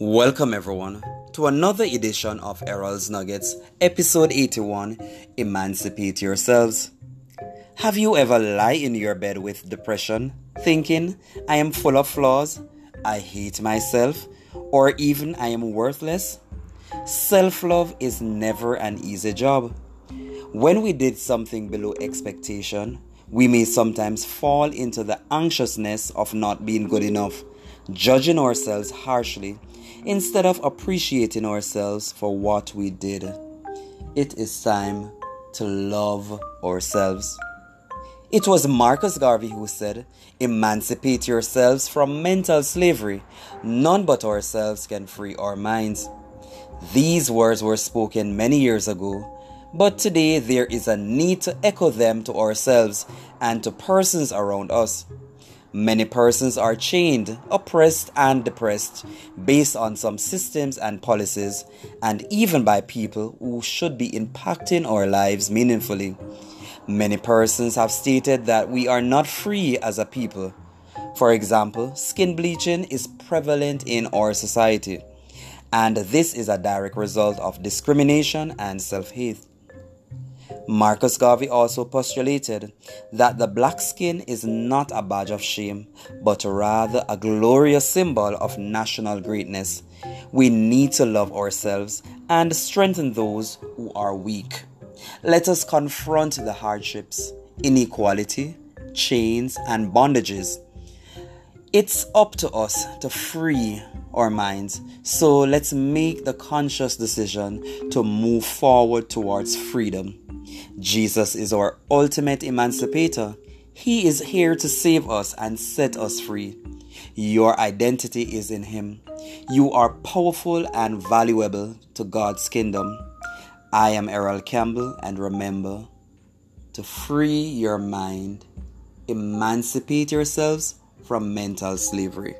Welcome, everyone, to another edition of Errol's Nuggets, episode 81 Emancipate Yourselves. Have you ever lie in your bed with depression, thinking, I am full of flaws, I hate myself, or even I am worthless? Self love is never an easy job. When we did something below expectation, we may sometimes fall into the anxiousness of not being good enough, judging ourselves harshly instead of appreciating ourselves for what we did. It is time to love ourselves. It was Marcus Garvey who said, Emancipate yourselves from mental slavery. None but ourselves can free our minds. These words were spoken many years ago but today there is a need to echo them to ourselves and to persons around us. Many persons are chained, oppressed, and depressed based on some systems and policies, and even by people who should be impacting our lives meaningfully. Many persons have stated that we are not free as a people. For example, skin bleaching is prevalent in our society, and this is a direct result of discrimination and self hate. Marcus Garvey also postulated that the black skin is not a badge of shame, but rather a glorious symbol of national greatness. We need to love ourselves and strengthen those who are weak. Let us confront the hardships, inequality, chains, and bondages. It's up to us to free our minds. So let's make the conscious decision to move forward towards freedom. Jesus is our ultimate emancipator. He is here to save us and set us free. Your identity is in Him. You are powerful and valuable to God's kingdom. I am Errol Campbell, and remember to free your mind, emancipate yourselves from mental slavery.